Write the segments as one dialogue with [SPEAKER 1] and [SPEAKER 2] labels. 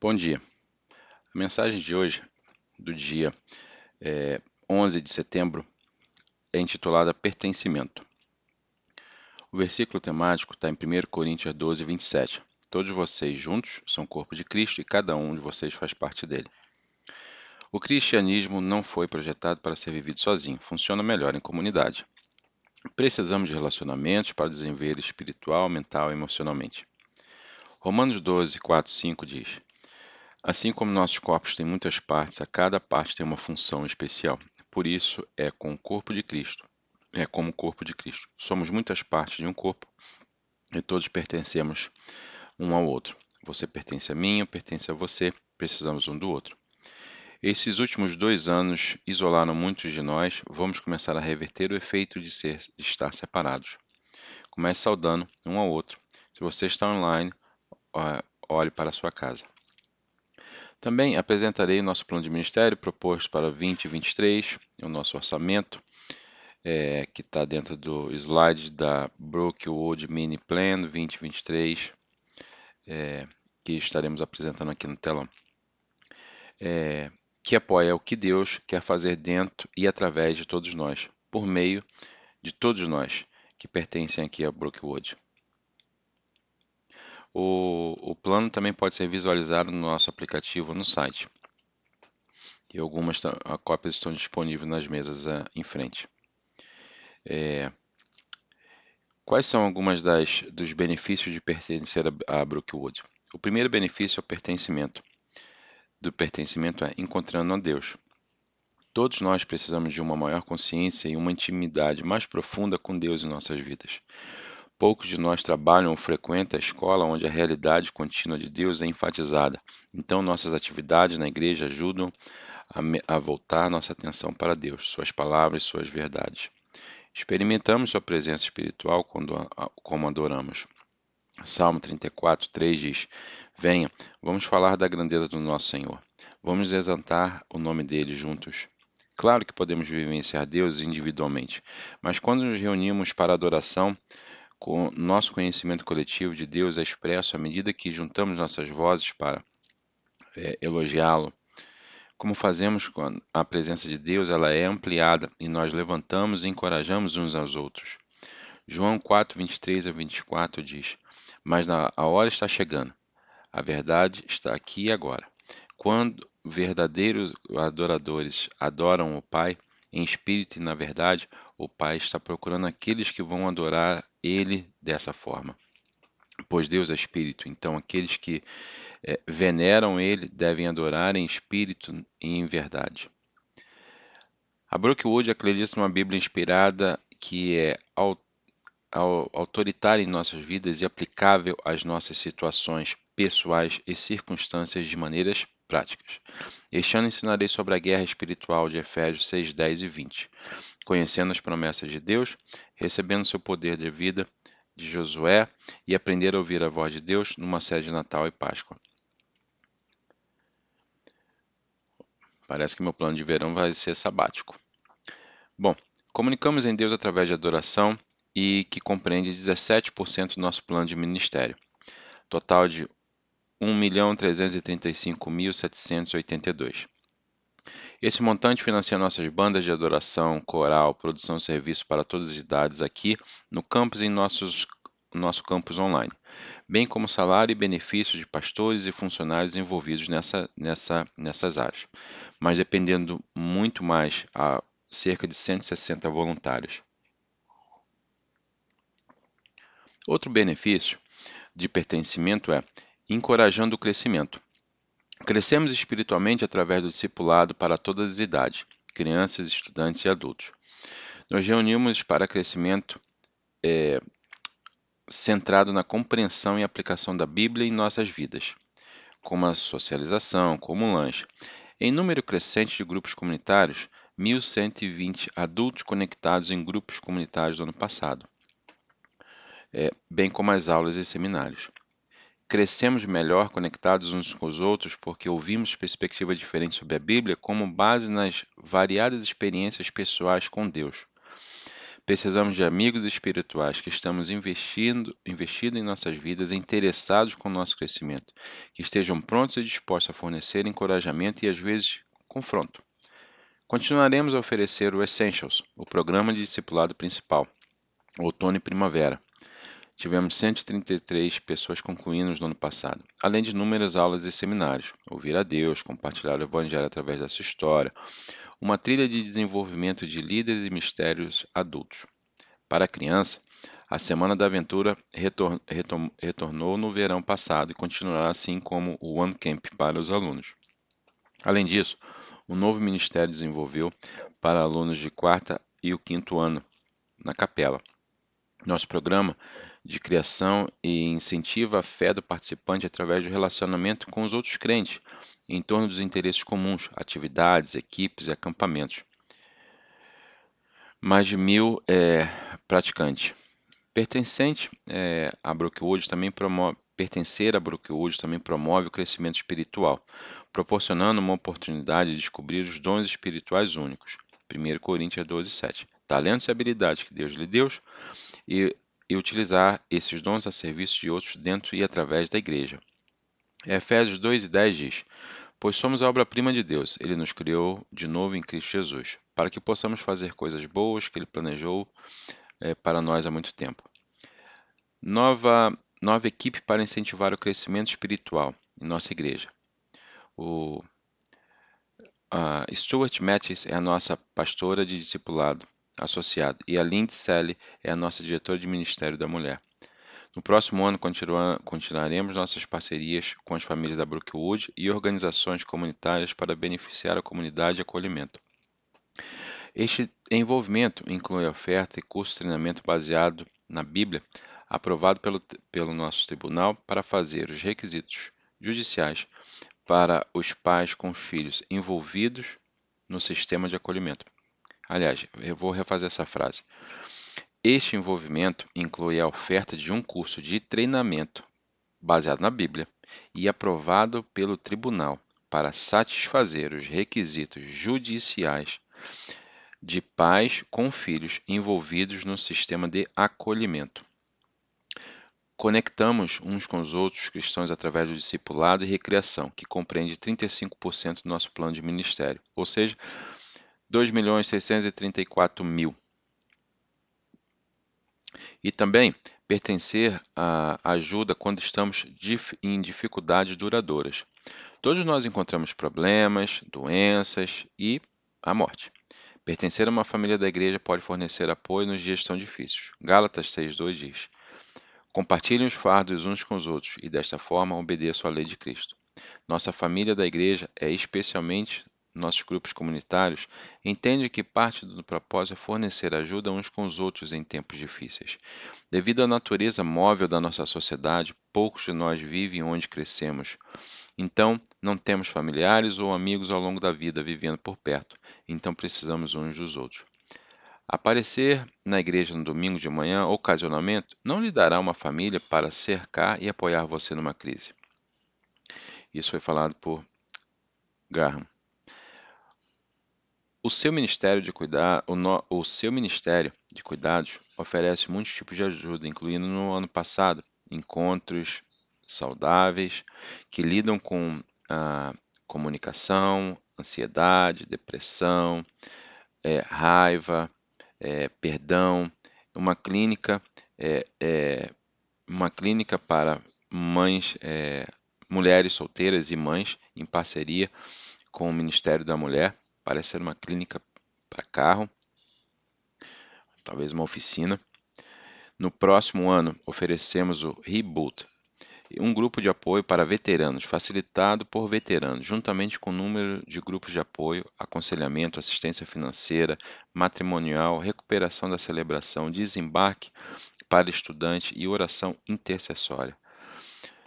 [SPEAKER 1] Bom dia. A mensagem de hoje, do dia é, 11 de setembro, é intitulada Pertencimento. O versículo temático está em 1 Coríntios 12, 27. Todos vocês juntos são corpo de Cristo e cada um de vocês faz parte dele. O cristianismo não foi projetado para ser vivido sozinho, funciona melhor em comunidade. Precisamos de relacionamentos para desenvolver espiritual, mental e emocionalmente. Romanos 12, 4, 5 diz: Assim como nossos corpos têm muitas partes, a cada parte tem uma função especial. Por isso é com o corpo de Cristo. É como o corpo de Cristo. Somos muitas partes de um corpo e todos pertencemos um ao outro. Você pertence a mim, eu pertenço a você, precisamos um do outro. Esses últimos dois anos isolaram muitos de nós, vamos começar a reverter o efeito de, ser, de estar separados. Comece saudando um ao outro. Se você está online, olhe para a sua casa. Também apresentarei o nosso plano de ministério proposto para 2023, o nosso orçamento, é, que está dentro do slide da Brookwood Mini Plan 2023, é, que estaremos apresentando aqui no telão. É, que apoia o que Deus quer fazer dentro e através de todos nós, por meio de todos nós que pertencem aqui a Brookwood. O, o plano também pode ser visualizado no nosso aplicativo no site. E algumas cópias estão disponíveis nas mesas uh, em frente. É, quais são algumas das, dos benefícios de pertencer a, a Brookwood? O primeiro benefício é o pertencimento. Do pertencimento é encontrando a Deus. Todos nós precisamos de uma maior consciência e uma intimidade mais profunda com Deus em nossas vidas. Poucos de nós trabalham ou frequentam a escola onde a realidade contínua de Deus é enfatizada. Então, nossas atividades na igreja ajudam a, a voltar nossa atenção para Deus, Suas palavras Suas verdades. Experimentamos Sua presença espiritual quando, como adoramos. Salmo 34, 3 diz: Venha, vamos falar da grandeza do nosso Senhor. Vamos exaltar o nome dele juntos. Claro que podemos vivenciar Deus individualmente, mas quando nos reunimos para adoração, com nosso conhecimento coletivo de Deus é expresso à medida que juntamos nossas vozes para é, elogiá-lo. Como fazemos com a presença de Deus, ela é ampliada e nós levantamos e encorajamos uns aos outros. João 4, 23 a 24 diz: Mas a hora está chegando, a verdade está aqui e agora. Quando verdadeiros adoradores adoram o Pai, em espírito e na verdade, o Pai está procurando aqueles que vão adorar Ele dessa forma. Pois Deus é espírito, então aqueles que é, veneram Ele devem adorar em espírito e em verdade. A Brookwood acredita numa Bíblia inspirada que é autoritária em nossas vidas e aplicável às nossas situações pessoais e circunstâncias de maneiras práticas. Este ano ensinarei sobre a guerra espiritual de Efésios 6, 10 e 20, conhecendo as promessas de Deus, recebendo seu poder de vida de Josué e aprender a ouvir a voz de Deus numa série de Natal e Páscoa. Parece que meu plano de verão vai ser sabático. Bom, comunicamos em Deus através de adoração e que compreende 17% do nosso plano de ministério. Total de 1.335.782. Esse montante financia nossas bandas de adoração, coral, produção de serviço para todas as idades aqui no campus e em nossos, nosso campus online, bem como salário e benefício de pastores e funcionários envolvidos nessa, nessa, nessas áreas, mas dependendo muito mais a cerca de 160 voluntários. Outro benefício de pertencimento é encorajando o crescimento. Crescemos espiritualmente através do discipulado para todas as idades, crianças, estudantes e adultos. Nos reunimos para crescimento é, centrado na compreensão e aplicação da Bíblia em nossas vidas, como a socialização, como o lanche. Em número crescente de grupos comunitários, 1.120 adultos conectados em grupos comunitários do ano passado, é, bem como as aulas e seminários. Crescemos melhor conectados uns com os outros porque ouvimos perspectivas diferentes sobre a Bíblia como base nas variadas experiências pessoais com Deus. Precisamos de amigos espirituais que estamos investindo, investindo em nossas vidas, interessados com o nosso crescimento, que estejam prontos e dispostos a fornecer encorajamento e às vezes confronto. Continuaremos a oferecer o Essentials, o programa de discipulado principal, outono e primavera. Tivemos 133 pessoas concluindo no ano passado, além de inúmeras aulas e seminários, ouvir a Deus, compartilhar o Evangelho através da sua história, uma trilha de desenvolvimento de líderes e mistérios adultos. Para a criança, a Semana da Aventura retor retor retornou no verão passado e continuará assim como o One Camp para os alunos. Além disso, um novo ministério desenvolveu para alunos de quarta e o quinto ano na capela. Nosso programa de criação e incentiva a fé do participante através do relacionamento com os outros crentes, em torno dos interesses comuns, atividades, equipes e acampamentos. Mais de mil é, praticantes. Pertencente é, a Brookwood também promove, pertencer a Brookwood também promove o crescimento espiritual, proporcionando uma oportunidade de descobrir os dons espirituais únicos. 1 Coríntios 12, 7. Talentos e habilidades que Deus lhe deu e e utilizar esses dons a serviço de outros dentro e através da igreja. Efésios 2 e 10 diz: Pois somos a obra-prima de Deus, ele nos criou de novo em Cristo Jesus, para que possamos fazer coisas boas que ele planejou é, para nós há muito tempo. Nova, nova equipe para incentivar o crescimento espiritual em nossa igreja. O uh, Stuart Mattis é a nossa pastora de discipulado associado, e a Lindsay Selle é a nossa diretora de Ministério da Mulher. No próximo ano, continuaremos nossas parcerias com as famílias da Brookwood e organizações comunitárias para beneficiar a comunidade e acolhimento. Este envolvimento inclui oferta e curso de treinamento baseado na Bíblia, aprovado pelo, pelo nosso tribunal para fazer os requisitos judiciais para os pais com filhos envolvidos no sistema de acolhimento. Aliás, eu vou refazer essa frase. Este envolvimento inclui a oferta de um curso de treinamento baseado na Bíblia e aprovado pelo tribunal para satisfazer os requisitos judiciais de pais com filhos envolvidos no sistema de acolhimento. Conectamos uns com os outros cristãos através do discipulado e recreação, que compreende 35% do nosso plano de ministério, ou seja, 2 milhões 634 mil. E também pertencer à ajuda quando estamos em dificuldades duradouras. Todos nós encontramos problemas, doenças e a morte. Pertencer a uma família da igreja pode fornecer apoio nos dias tão difíceis. Gálatas 6,2 diz: Compartilhem os fardos uns com os outros e desta forma obedeçam à lei de Cristo. Nossa família da igreja é especialmente nossos grupos comunitários, entende que parte do propósito é fornecer ajuda uns com os outros em tempos difíceis. Devido à natureza móvel da nossa sociedade, poucos de nós vivem onde crescemos. Então, não temos familiares ou amigos ao longo da vida vivendo por perto, então precisamos uns dos outros. Aparecer na igreja no domingo de manhã, ocasionalmente, não lhe dará uma família para cercar e apoiar você numa crise. Isso foi falado por Graham. O seu ministério de cuidar, o, no, o seu ministério de cuidados oferece muitos tipos de ajuda, incluindo no ano passado encontros saudáveis que lidam com a comunicação, ansiedade, depressão, é, raiva, é, perdão, uma clínica, é, é uma clínica para mães, é, mulheres solteiras e mães em parceria com o Ministério da Mulher Parece ser uma clínica para carro, talvez uma oficina. No próximo ano, oferecemos o Reboot, um grupo de apoio para veteranos, facilitado por veteranos, juntamente com o número de grupos de apoio, aconselhamento, assistência financeira, matrimonial, recuperação da celebração, desembarque para estudante e oração intercessória.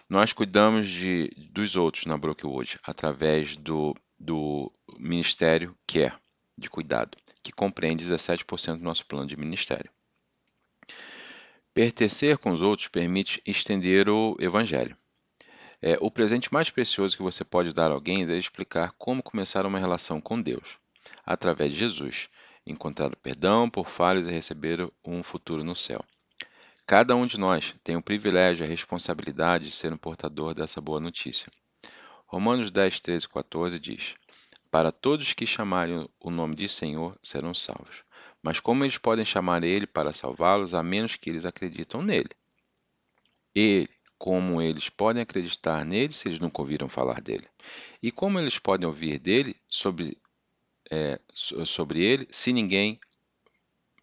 [SPEAKER 1] Nós cuidamos de, dos outros na Brookwood através do do Ministério Care, de cuidado, que compreende 17% do nosso plano de ministério. Pertencer com os outros permite estender o Evangelho. É, o presente mais precioso que você pode dar a alguém é explicar como começar uma relação com Deus, através de Jesus. encontrar perdão por falhas e receber um futuro no céu. Cada um de nós tem o privilégio e a responsabilidade de ser um portador dessa boa notícia. Romanos 10, 13 e 14 diz: Para todos que chamarem o nome de Senhor serão salvos. Mas como eles podem chamar ele para salvá-los a menos que eles acreditam nele? Ele, como eles podem acreditar nele se eles nunca ouviram falar dele? E como eles podem ouvir dele sobre, é, sobre ele se ninguém,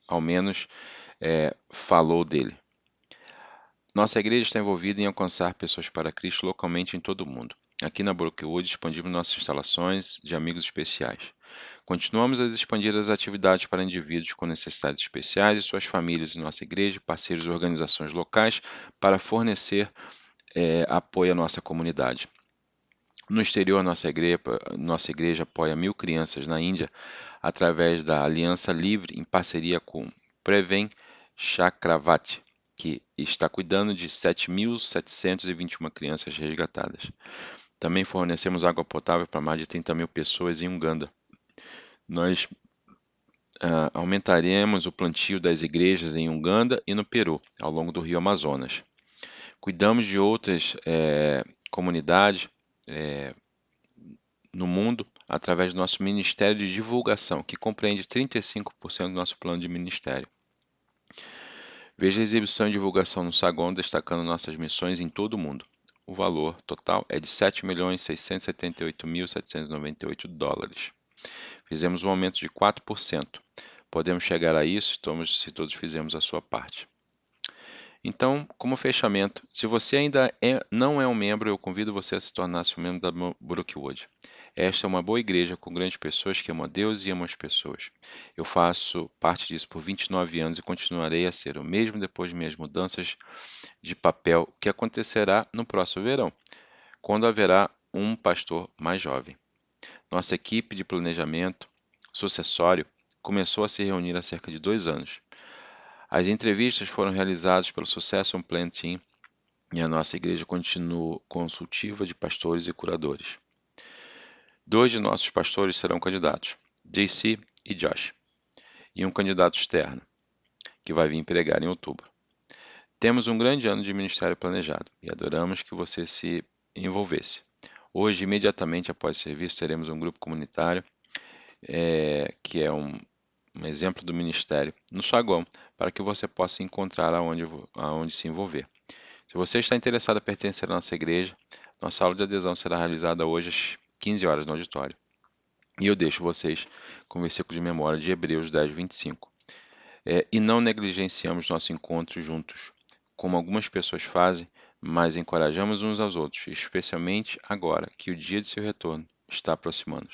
[SPEAKER 1] ao menos, é, falou dele? Nossa igreja está envolvida em alcançar pessoas para Cristo localmente em todo o mundo. Aqui na Brookwood expandimos nossas instalações de amigos especiais. Continuamos a expandir as atividades para indivíduos com necessidades especiais e suas famílias em nossa igreja, parceiros e organizações locais para fornecer é, apoio à nossa comunidade. No exterior, nossa igreja, nossa igreja apoia mil crianças na Índia através da Aliança Livre em parceria com Prevem Chakravarti, que está cuidando de 7.721 crianças resgatadas. Também fornecemos água potável para mais de 30 mil pessoas em Uganda. Nós uh, aumentaremos o plantio das igrejas em Uganda e no Peru, ao longo do rio Amazonas. Cuidamos de outras é, comunidades é, no mundo através do nosso Ministério de Divulgação, que compreende 35% do nosso plano de ministério. Veja a exibição e divulgação no Sagon destacando nossas missões em todo o mundo. O valor total é de 7.678.798 dólares. Fizemos um aumento de 4%. Podemos chegar a isso se todos fizermos a sua parte. Então, como fechamento, se você ainda é, não é um membro, eu convido você a se tornar -se um membro da Brookwood. Esta é uma boa igreja com grandes pessoas que amam a Deus e amam as pessoas. Eu faço parte disso por 29 anos e continuarei a ser o mesmo depois de minhas mudanças de papel, que acontecerá no próximo verão, quando haverá um pastor mais jovem. Nossa equipe de planejamento sucessório começou a se reunir há cerca de dois anos. As entrevistas foram realizadas pelo Succession Plan Team e a nossa igreja continua consultiva de pastores e curadores. Dois de nossos pastores serão candidatos, JC e Josh, e um candidato externo, que vai vir pregar em outubro. Temos um grande ano de ministério planejado e adoramos que você se envolvesse. Hoje, imediatamente após o serviço, teremos um grupo comunitário, é, que é um, um, exemplo do ministério, no saguão, para que você possa encontrar aonde, aonde se envolver. Se você está interessado em pertencer à nossa igreja, nossa aula de adesão será realizada hoje 15 horas no auditório. E eu deixo vocês com o versículo de memória de Hebreus 10, 25. É, e não negligenciamos nosso encontro juntos, como algumas pessoas fazem, mas encorajamos uns aos outros, especialmente agora que o dia de seu retorno está aproximando.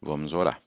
[SPEAKER 1] Vamos orar.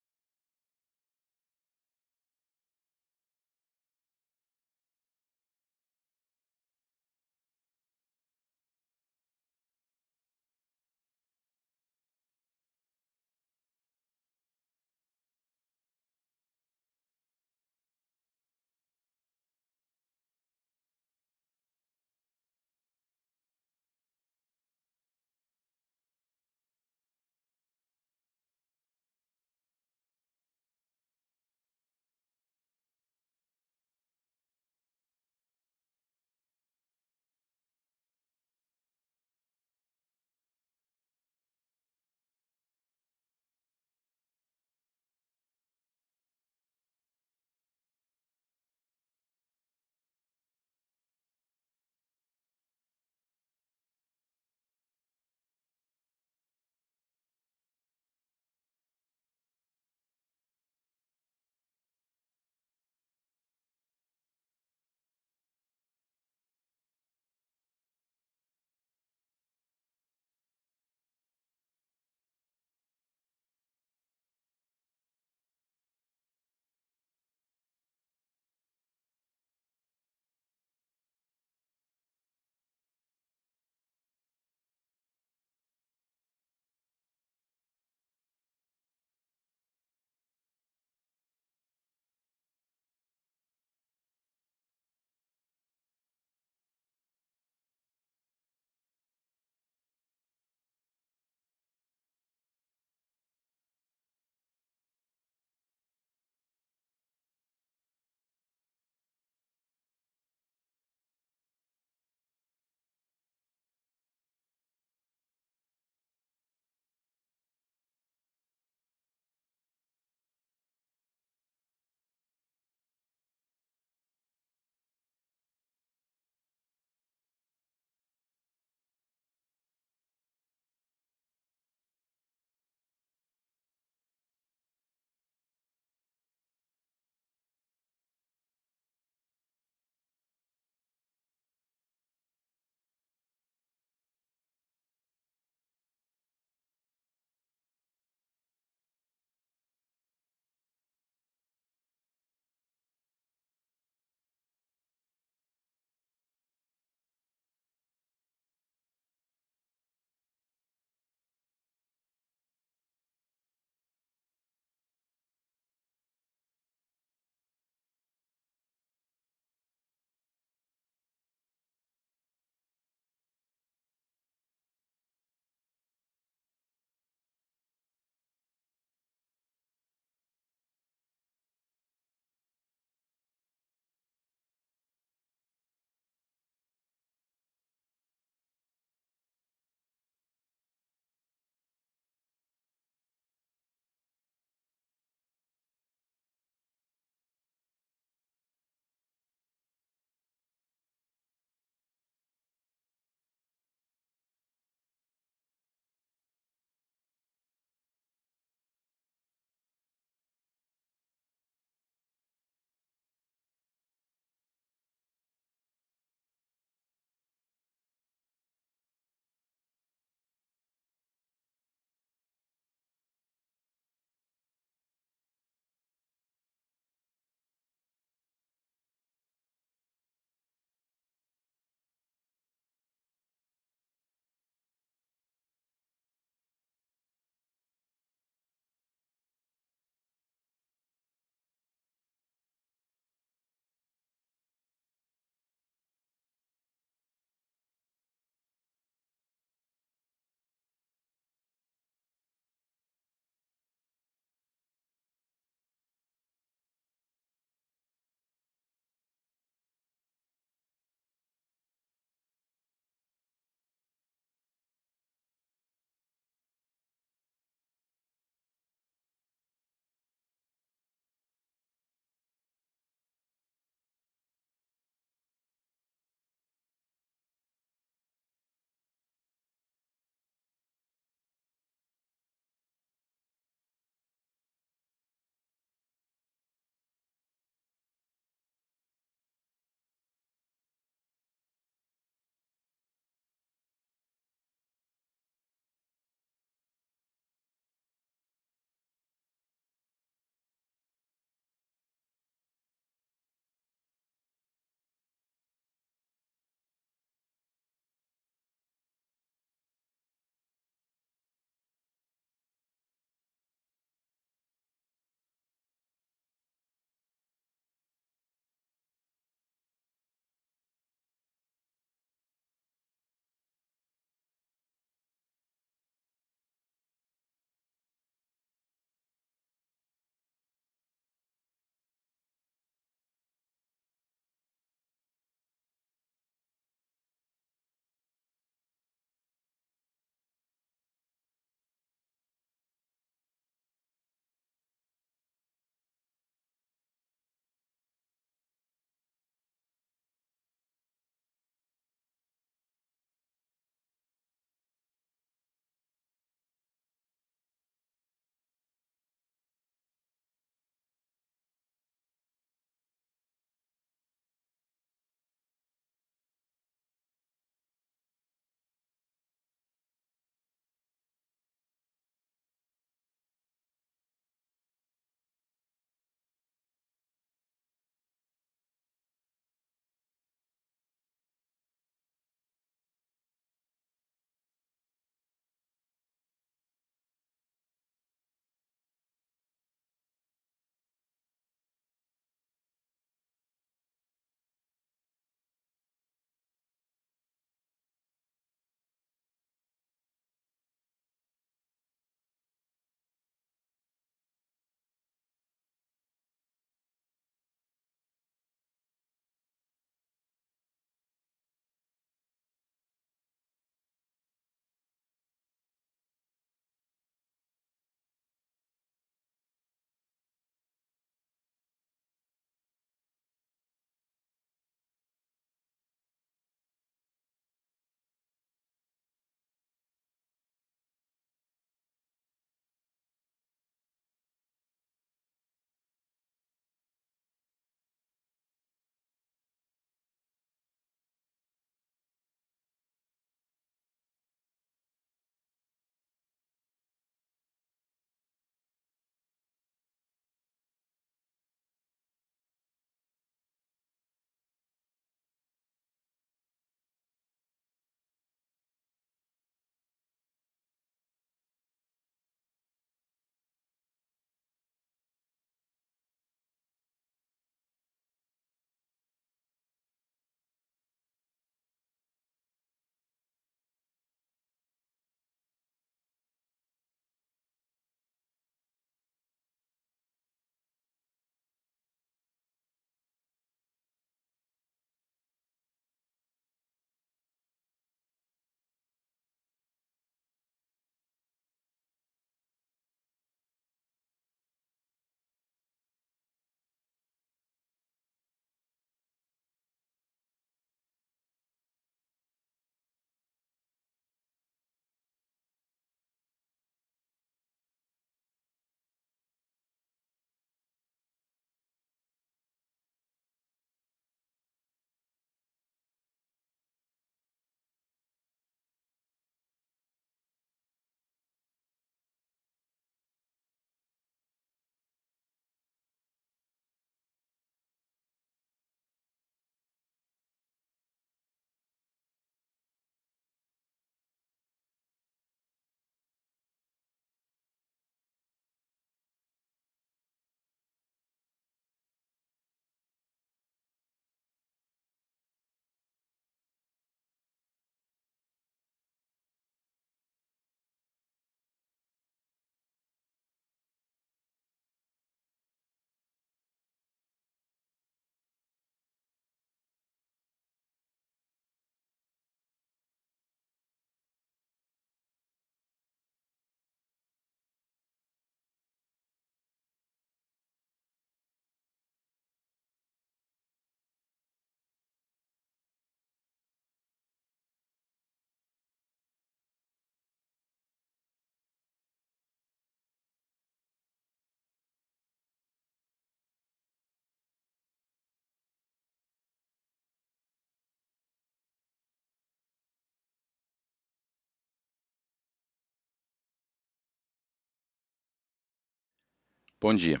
[SPEAKER 1] Bom dia.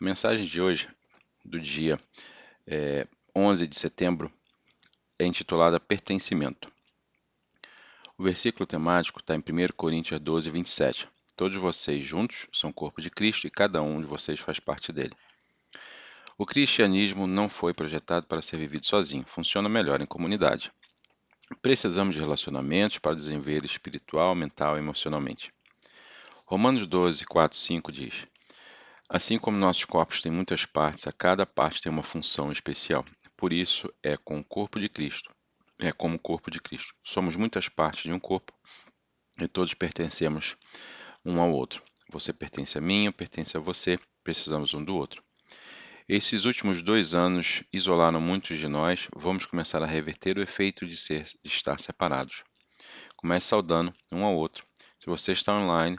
[SPEAKER 1] A mensagem de hoje, do dia é, 11 de setembro, é intitulada Pertencimento. O versículo temático está em 1 Coríntios 12, 27. Todos vocês juntos são corpo de Cristo e cada um de vocês faz parte dele. O cristianismo não foi projetado para ser vivido sozinho, funciona melhor em comunidade. Precisamos de relacionamentos para desenvolver espiritual, mental e emocionalmente. Romanos 12, 4, 5 diz: Assim como nossos corpos têm muitas partes, a cada parte tem uma função especial. Por isso é com o corpo de Cristo. É como o corpo de Cristo. Somos muitas partes de um corpo e todos pertencemos um ao outro. Você pertence a mim, eu pertenço a você, precisamos um do outro. Esses últimos dois anos isolaram muitos de nós, vamos começar a reverter o efeito de, ser, de estar separados. Comece saudando um ao outro. Se você está online,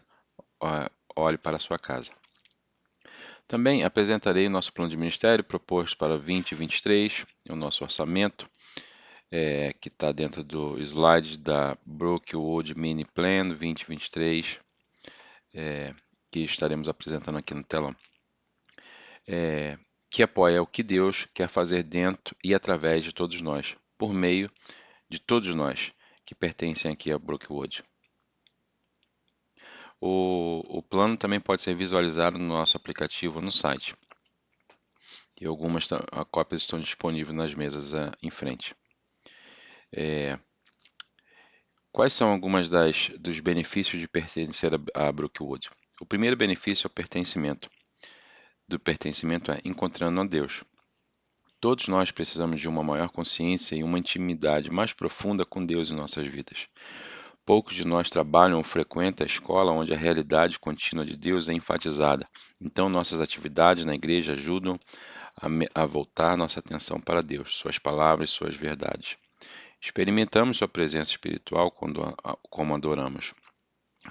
[SPEAKER 1] olhe para a sua casa. Também apresentarei o nosso plano de ministério proposto para 2023, o nosso orçamento, é, que está dentro do slide da Brookwood Mini Plan 2023, é, que estaremos apresentando aqui no telão. É, que apoia o que Deus quer fazer dentro e através de todos nós, por meio de todos nós que pertencem aqui a Brookwood. O, o plano também pode ser visualizado no nosso aplicativo no site. E algumas cópias estão disponíveis nas mesas uh, em frente. É, quais são algumas das, dos benefícios de pertencer a, a Brookwood? O primeiro benefício é o pertencimento. Do pertencimento é encontrando a Deus. Todos nós precisamos de uma maior consciência e uma intimidade mais profunda com Deus em nossas vidas. Poucos de nós trabalham ou frequentam a escola onde a realidade contínua de Deus é enfatizada. Então, nossas atividades na igreja ajudam a, a voltar nossa atenção para Deus, Suas palavras Suas verdades. Experimentamos Sua presença espiritual quando, como adoramos.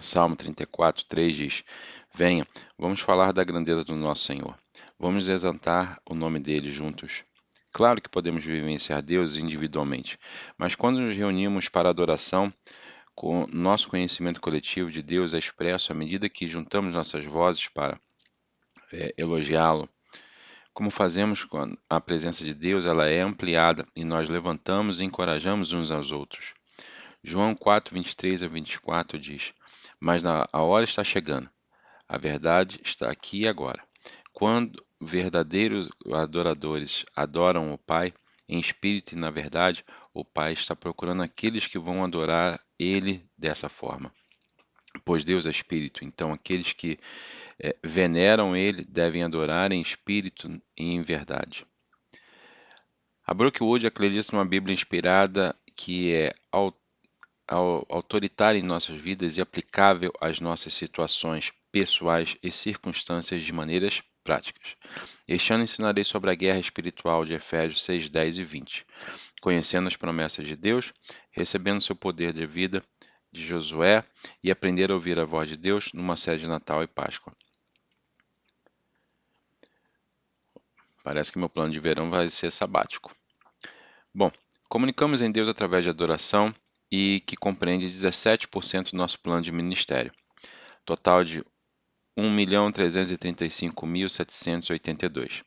[SPEAKER 1] Salmo 34, 3 diz: Venha, vamos falar da grandeza do nosso Senhor. Vamos exaltar o nome dele juntos. Claro que podemos vivenciar Deus individualmente, mas quando nos reunimos para adoração, com nosso conhecimento coletivo de Deus é expresso à medida que juntamos nossas vozes para é, elogiá-lo. Como fazemos com a presença de Deus, ela é ampliada e nós levantamos e encorajamos uns aos outros. João 4, 23 a 24 diz: Mas a hora está chegando, a verdade está aqui e agora. Quando verdadeiros adoradores adoram o Pai, em espírito e na verdade, o Pai está procurando aqueles que vão adorar Ele dessa forma. Pois Deus é espírito, então aqueles que é, veneram Ele devem adorar em espírito e em verdade. A Brookwood acredita numa Bíblia inspirada que é autoritária em nossas vidas e aplicável às nossas situações pessoais e circunstâncias de maneiras práticas. Este ano ensinarei sobre a guerra espiritual de Efésios 6, 10 e 20, conhecendo as promessas de Deus, recebendo seu poder de vida de Josué e aprender a ouvir a voz de Deus numa série de Natal e Páscoa. Parece que meu plano de verão vai ser sabático. Bom, comunicamos em Deus através de adoração e que compreende 17% do nosso plano de ministério. Total de 1.335.782.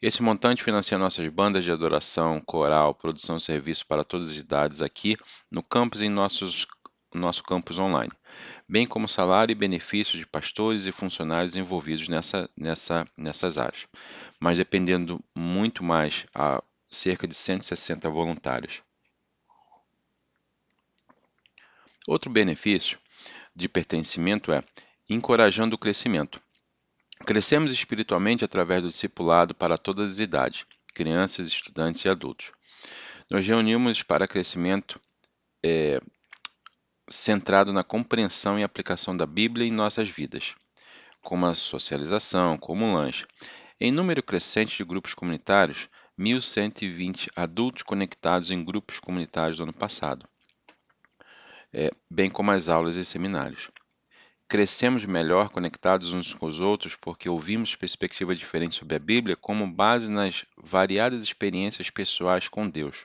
[SPEAKER 1] Esse montante financia nossas bandas de adoração, coral, produção de serviço para todas as idades aqui no campus e em nossos, nosso campus online, bem como salário e benefício de pastores e funcionários envolvidos nessa, nessa, nessas áreas, mas dependendo muito mais a cerca de 160 voluntários. Outro benefício de pertencimento é encorajando o crescimento. Crescemos espiritualmente através do discipulado para todas as idades, crianças, estudantes e adultos. Nos reunimos para crescimento é, centrado na compreensão e aplicação da Bíblia em nossas vidas, como a socialização, como o lanche. Em número crescente de grupos comunitários, 1.120 adultos conectados em grupos comunitários do ano passado, é, bem como as aulas e seminários. Crescemos melhor conectados uns com os outros porque ouvimos perspectivas diferentes sobre a Bíblia como base nas variadas experiências pessoais com Deus.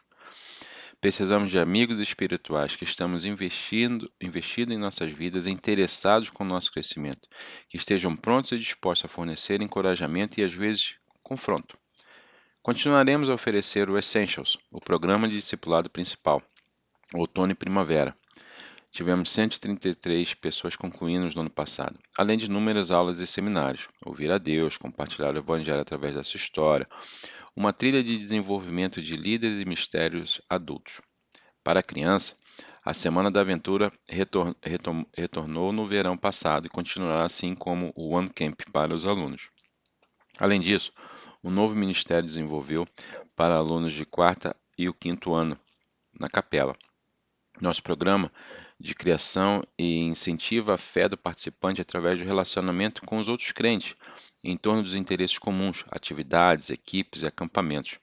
[SPEAKER 1] Precisamos de amigos espirituais que estamos investindo, investindo em nossas vidas, interessados com o nosso crescimento, que estejam prontos e dispostos a fornecer encorajamento e às vezes confronto. Continuaremos a oferecer o Essentials, o programa de discipulado principal, outono e primavera. Tivemos 133 pessoas concluindo no ano passado, além de inúmeras aulas e seminários, ouvir a Deus, compartilhar o Evangelho através da sua história, uma trilha de desenvolvimento de líderes e mistérios adultos. Para a criança, a Semana da Aventura retor retor retornou no verão passado e continuará assim como o One Camp para os alunos. Além disso, um novo ministério desenvolveu para alunos de quarta e o quinto ano na capela. Nosso programa de criação e incentiva a fé do participante através do relacionamento com os outros crentes, em torno dos interesses comuns, atividades, equipes e acampamentos.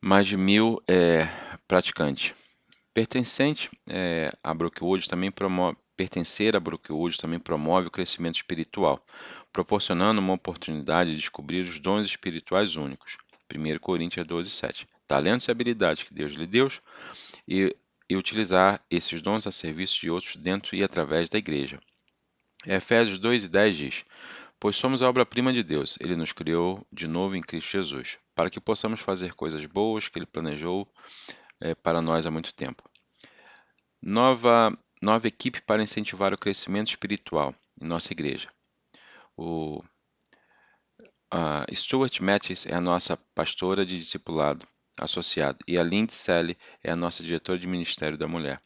[SPEAKER 1] Mais de mil é, praticantes. Pertencente é, a Brookwood também promove, pertencer a Brookwood também promove o crescimento espiritual, proporcionando uma oportunidade de descobrir os dons espirituais únicos. 1 Coríntios 12, 7. Talentos e habilidades que Deus lhe deu e e utilizar esses dons a serviço de outros dentro e através da igreja. Efésios 2 e 10 diz: Pois somos a obra-prima de Deus, ele nos criou de novo em Cristo Jesus, para que possamos fazer coisas boas que ele planejou é, para nós há muito tempo. Nova, nova equipe para incentivar o crescimento espiritual em nossa igreja. O uh, Stuart Mattis é a nossa pastora de discipulado associado, e a Lindsay Selle é a nossa diretora de Ministério da Mulher.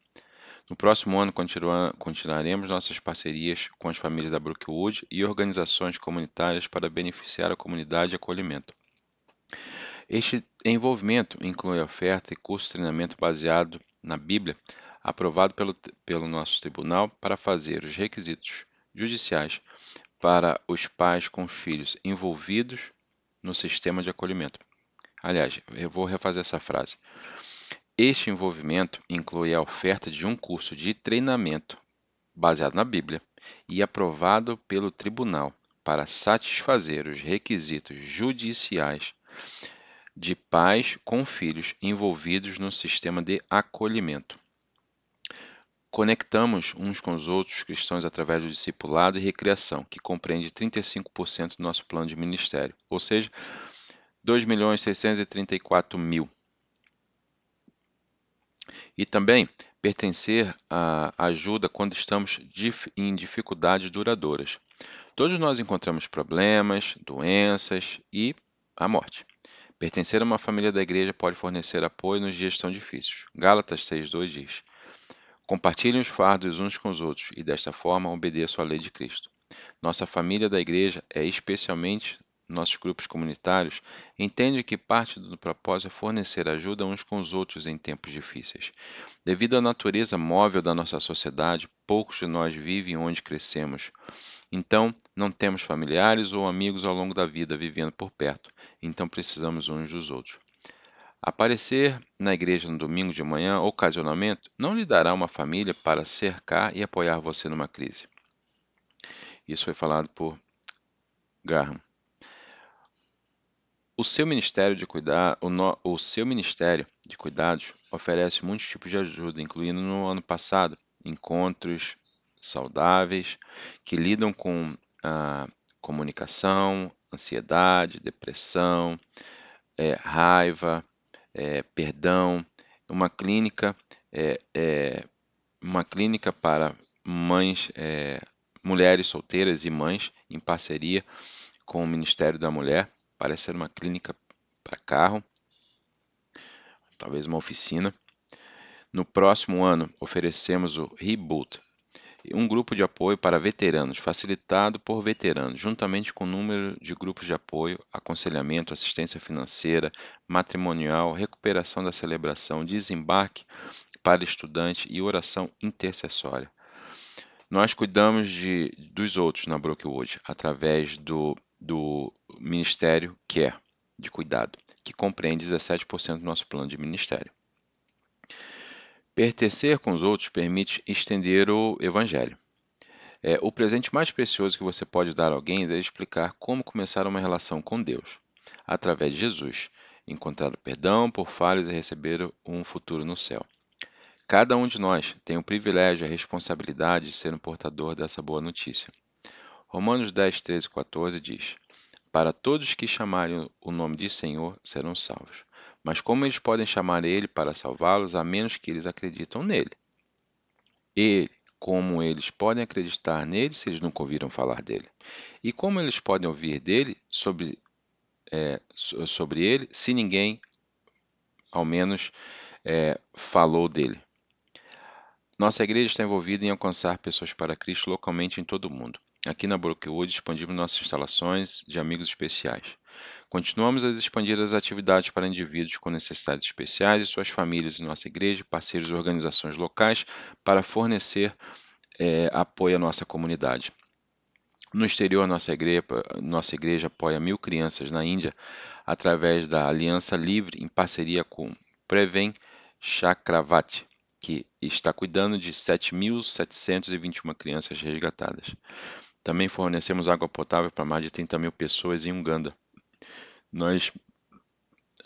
[SPEAKER 1] No próximo ano, continuaremos nossas parcerias com as famílias da Brookwood e organizações comunitárias para beneficiar a comunidade e acolhimento. Este envolvimento inclui oferta e curso de treinamento baseado na Bíblia, aprovado pelo, pelo nosso tribunal para fazer os requisitos judiciais para os pais com filhos envolvidos no sistema de acolhimento. Aliás, eu vou refazer essa frase. Este envolvimento inclui a oferta de um curso de treinamento baseado na Bíblia e aprovado pelo tribunal para satisfazer os requisitos judiciais de pais com filhos envolvidos no sistema de acolhimento. Conectamos uns com os outros cristãos através do discipulado e recreação, que compreende 35% do nosso plano de ministério, ou seja, 2 milhões 634 mil. E também pertencer à ajuda quando estamos em dificuldades duradouras. Todos nós encontramos problemas, doenças e a morte. Pertencer a uma família da igreja pode fornecer apoio nos dias tão difíceis. Gálatas 6,2 diz: Compartilhem os fardos uns com os outros e desta forma obedeçam à lei de Cristo. Nossa família da igreja é especialmente nossos grupos comunitários, entende que parte do propósito é fornecer ajuda uns com os outros em tempos difíceis. Devido à natureza móvel da nossa sociedade, poucos de nós vivem onde crescemos. Então, não temos familiares ou amigos ao longo da vida vivendo por perto, então precisamos uns dos outros. Aparecer na igreja no domingo de manhã, ocasionalmente, não lhe dará uma família para cercar e apoiar você numa crise. Isso foi falado por Graham. O seu ministério de cuidar, o, no, o seu ministério de cuidados oferece muitos tipos de ajuda, incluindo no ano passado encontros saudáveis que lidam com a comunicação, ansiedade, depressão, é, raiva, é, perdão, uma clínica, é, é uma clínica para mães, é, mulheres solteiras e mães em parceria com o Ministério da Mulher Parece ser uma clínica para carro, talvez uma oficina. No próximo ano, oferecemos o Reboot, um grupo de apoio para veteranos, facilitado por veteranos, juntamente com o número de grupos de apoio, aconselhamento, assistência financeira, matrimonial, recuperação da celebração, desembarque para estudante e oração intercessória. Nós cuidamos de, dos outros na Brookwood através do do Ministério Care, de cuidado, que compreende 17% do nosso plano de ministério. Pertencer com os outros permite estender o Evangelho. É, o presente mais precioso que você pode dar a alguém é explicar como começar uma relação com Deus, através de Jesus. encontrar perdão por falhas e receber um futuro no céu. Cada um de nós tem o privilégio e a responsabilidade de ser um portador dessa boa notícia. Romanos 10, 13 e 14 diz: Para todos que chamarem o nome de Senhor serão salvos. Mas como eles podem chamar ele para salvá-los a menos que eles acreditam nele? Ele, como eles podem acreditar nele se eles nunca ouviram falar dele? E como eles podem ouvir dele sobre, é, sobre ele se ninguém, ao menos, é, falou dele? Nossa igreja está envolvida em alcançar pessoas para Cristo localmente em todo o mundo. Aqui na Brookwood expandimos nossas instalações de amigos especiais. Continuamos a expandir as atividades para indivíduos com necessidades especiais e suas famílias em nossa igreja, parceiros e organizações locais para fornecer é, apoio à nossa comunidade. No exterior, nossa igreja, nossa igreja apoia mil crianças na Índia através da Aliança Livre em parceria com Prevem Chakravarti, que está cuidando de 7.721 crianças resgatadas. Também fornecemos água potável para mais de 30 mil pessoas em Uganda. Nós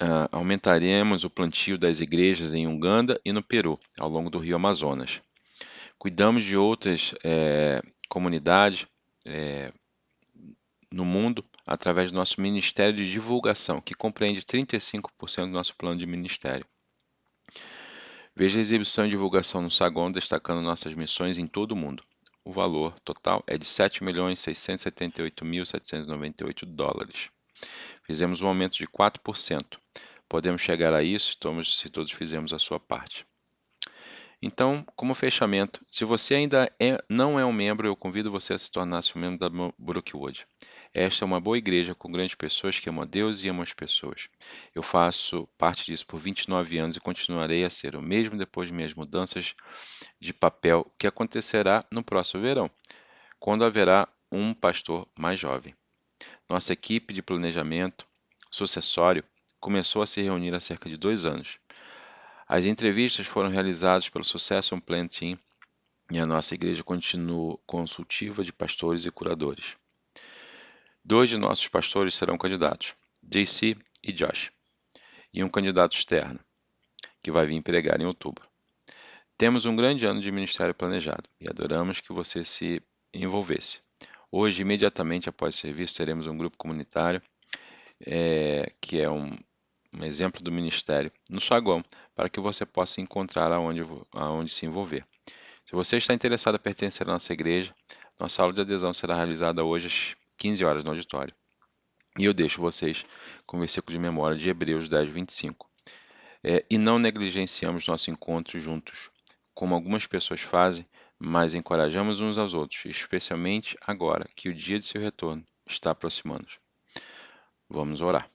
[SPEAKER 1] uh, aumentaremos o plantio das igrejas em Uganda e no Peru, ao longo do rio Amazonas. Cuidamos de outras é, comunidades é, no mundo através do nosso Ministério de Divulgação, que compreende 35% do nosso plano de ministério. Veja a exibição e divulgação no Sagon destacando nossas missões em todo o mundo. O valor total é de 7.678.798 dólares. Fizemos um aumento de 4%. Podemos chegar a isso se todos fizermos a sua parte. Então, como fechamento, se você ainda é, não é um membro, eu convido você a se tornar-se um membro da Brookwood. Esta é uma boa igreja com grandes pessoas que amam a Deus e amam as pessoas. Eu faço parte disso por 29 anos e continuarei a ser o mesmo depois de minhas mudanças de papel, que acontecerá no próximo verão, quando haverá um pastor mais jovem. Nossa equipe de planejamento sucessório começou a se reunir há cerca de dois anos. As entrevistas foram realizadas pelo Succession Plan Team e a nossa igreja continua consultiva de pastores e curadores. Dois de nossos pastores serão candidatos, JC e Josh, e um candidato externo, que vai vir pregar em outubro. Temos um grande ano de ministério planejado e adoramos que você se envolvesse. Hoje, imediatamente após o serviço, teremos um grupo comunitário, é, que é um, um, exemplo do ministério, no saguão, para que você possa encontrar aonde, aonde se envolver. Se você está interessado em pertencer à nossa igreja, nossa aula de adesão será realizada hoje às 15 horas no auditório. E eu deixo vocês com o versículo de memória de Hebreus 10, 25. É, e não negligenciamos nosso encontro juntos, como algumas pessoas fazem, mas encorajamos uns aos outros, especialmente agora que o dia de seu retorno está aproximando. Vamos orar.